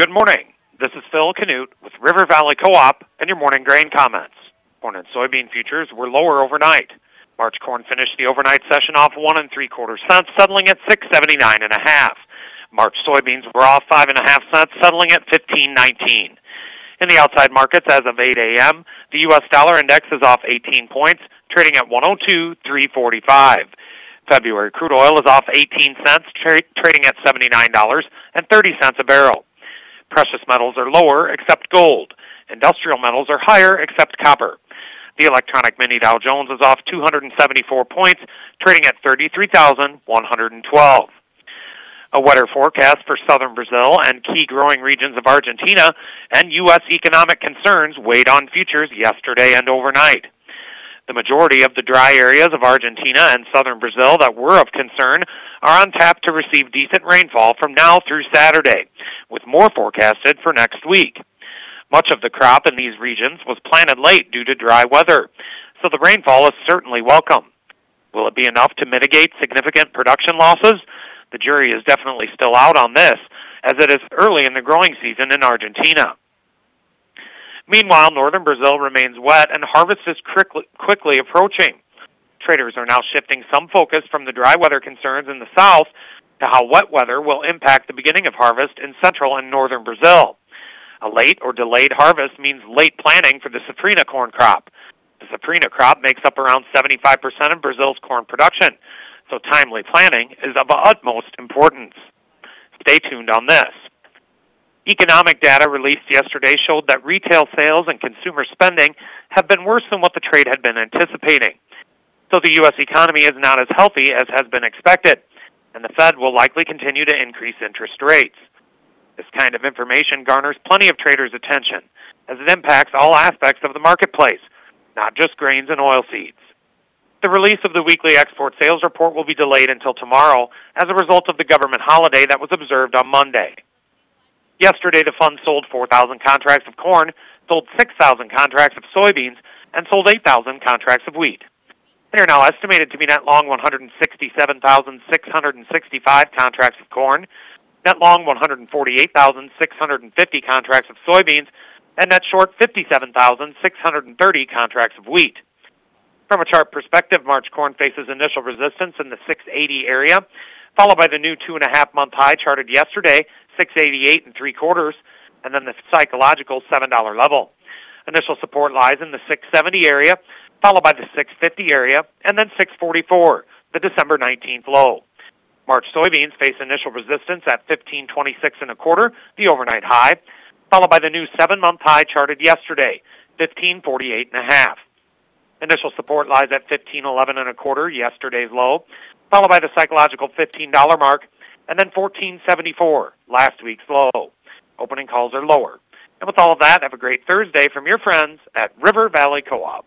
Good morning. This is Phil Canute with River Valley Co-op and your morning grain comments. Corn and soybean futures were lower overnight. March corn finished the overnight session off one and three quarters cents, settling at six seventy nine and a half. March soybeans were off five and a half cents, settling at fifteen nineteen. In the outside markets, as of 8 a.m., the U.S. dollar index is off 18 points, trading at 102.345. February crude oil is off 18 cents, tra- trading at $79.30 a barrel. Precious metals are lower except gold. Industrial metals are higher except copper. The electronic mini Dow Jones is off 274 points, trading at 33,112. A wetter forecast for southern Brazil and key growing regions of Argentina and U.S. economic concerns weighed on futures yesterday and overnight. The majority of the dry areas of Argentina and southern Brazil that were of concern are on tap to receive decent rainfall from now through Saturday, with more forecasted for next week. Much of the crop in these regions was planted late due to dry weather, so the rainfall is certainly welcome. Will it be enough to mitigate significant production losses? The jury is definitely still out on this, as it is early in the growing season in Argentina. Meanwhile, northern Brazil remains wet and harvest is quickly, approaching. Traders are now shifting some focus from the dry weather concerns in the south to how wet weather will impact the beginning of harvest in central and northern Brazil. A late or delayed harvest means late planting for the safrinha corn crop. The safrinha crop makes up around 75% of Brazil's corn production, so timely planning is of utmost importance. Stay tuned on this. Economic data released yesterday showed that retail sales and consumer spending have been worse than what the trade had been anticipating. So the U.S. economy is not as healthy as has been expected, and the Fed will likely continue to increase interest rates. This kind of information garners plenty of traders' attention, as it impacts all aspects of the marketplace, not just grains and oilseeds. The release of the weekly export sales report will be delayed until tomorrow as a result of the government holiday that was observed on Monday. Yesterday, the fund sold 4,000 contracts of corn, sold 6,000 contracts of soybeans, and sold 8,000 contracts of wheat. They are now estimated to be net long 167,665 contracts of corn, net long 148,650 contracts of soybeans, and net short 57,630 contracts of wheat. From a chart perspective, March corn faces initial resistance in the 680 area, followed by the new two and a half month high charted yesterday, 688 and three quarters, and then the psychological $7 level. Initial support lies in the 670 area, followed by the 650 area, and then 644, the December 19th low. March soybeans face initial resistance at 1526 and a quarter, the overnight high, followed by the new seven-month high charted yesterday, 1548 and a half. Initial support lies at 1511 and a quarter, yesterday's low, followed by the psychological $15 mark, and then 1474, last week's low. Opening calls are lower. And with all of that, have a great Thursday from your friends at River Valley Co-op.